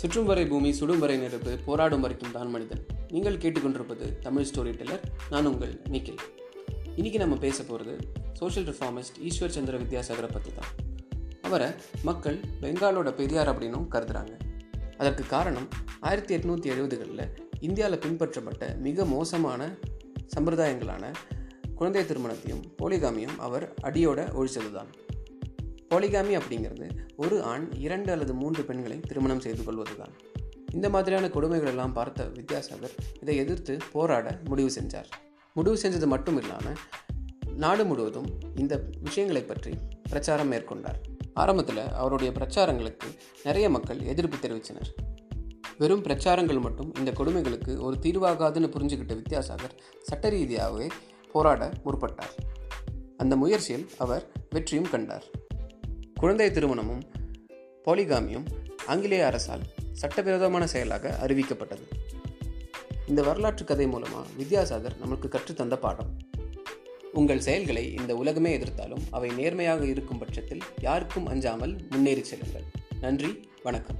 சுற்றும் வரை பூமி சுடும் வரை நெருப்பு போராடும் வரைக்கும் தான் மனிதன். நீங்கள் கேட்டுக்கொண்டிருப்பது தமிழ் ஸ்டோரி டெல்லர். நான் உங்கள் நிக்கில். இன்னைக்கு நம்ம பேச போகிறது சோஷியல் ரிஃபார்மிஸ்ட் ஈஸ்வர் சந்திர வித்யாசாகரை பற்றி தான். அவரை மக்கள் பெங்காலோட பெரியார் அப்படின்னும் கருதுறாங்க. அதற்கு காரணம் ஆயிரத்தி எட்நூற்றி எழுபதுகளில் இந்தியாவில் பின்பற்றப்பட்ட மிக மோசமான சம்பிரதாயங்களான குழந்தை திருமணத்தையும் போலிகாமியும் அவர் அடியோட ஒழிச்சது தான் பொலிகாமி அப்படிங்கிறது ஒரு ஆண் இரண்டு அல்லது மூன்று பெண்களை திருமணம் செய்து கொள்வதுதான். இந்த மாதிரியான கொடுமைகள் எல்லாம் பார்த்த வித்யாசாகர் இதை எதிர்த்து போராட முடிவு செஞ்சார். முடிவு செஞ்சது மட்டும் இல்லாமல் நாடு முழுவதும் இந்த விஷயங்களை பற்றி பிரச்சாரம் மேற்கொண்டார். ஆரம்பத்தில் அவருடைய பிரச்சாரங்களுக்கு நிறைய மக்கள் எதிர்ப்பு தெரிவித்தனர். வெறும் பிரச்சாரங்கள் மட்டும் இந்த கொடுமைகளுக்கு ஒரு தீர்வாகாதுன்னு புரிஞ்சுக்கிட்ட வித்யாசாகர் சட்ட ரீதியாகவே போராட முற்பட்டார். அந்த முயற்சியில் அவர் வெற்றியும் கண்டார். குழந்தை திருமணமும் பாலிகாமியும் ஆங்கிலேய அரசால் சட்டவிரோதமான செயலாக அறிவிக்கப்பட்டது. இந்த வரலாற்று கதை மூலமாக வித்யாசாகர் நமக்கு கற்றுத்தந்த பாடம். உங்கள் செயல்களை இந்த உலகமே எதிர்த்தாலும் அவை நேர்மையாக இருக்கும் பட்சத்தில் யாருக்கும் அஞ்சாமல் முன்னேறி செல்லுங்கள். நன்றி வணக்கம்.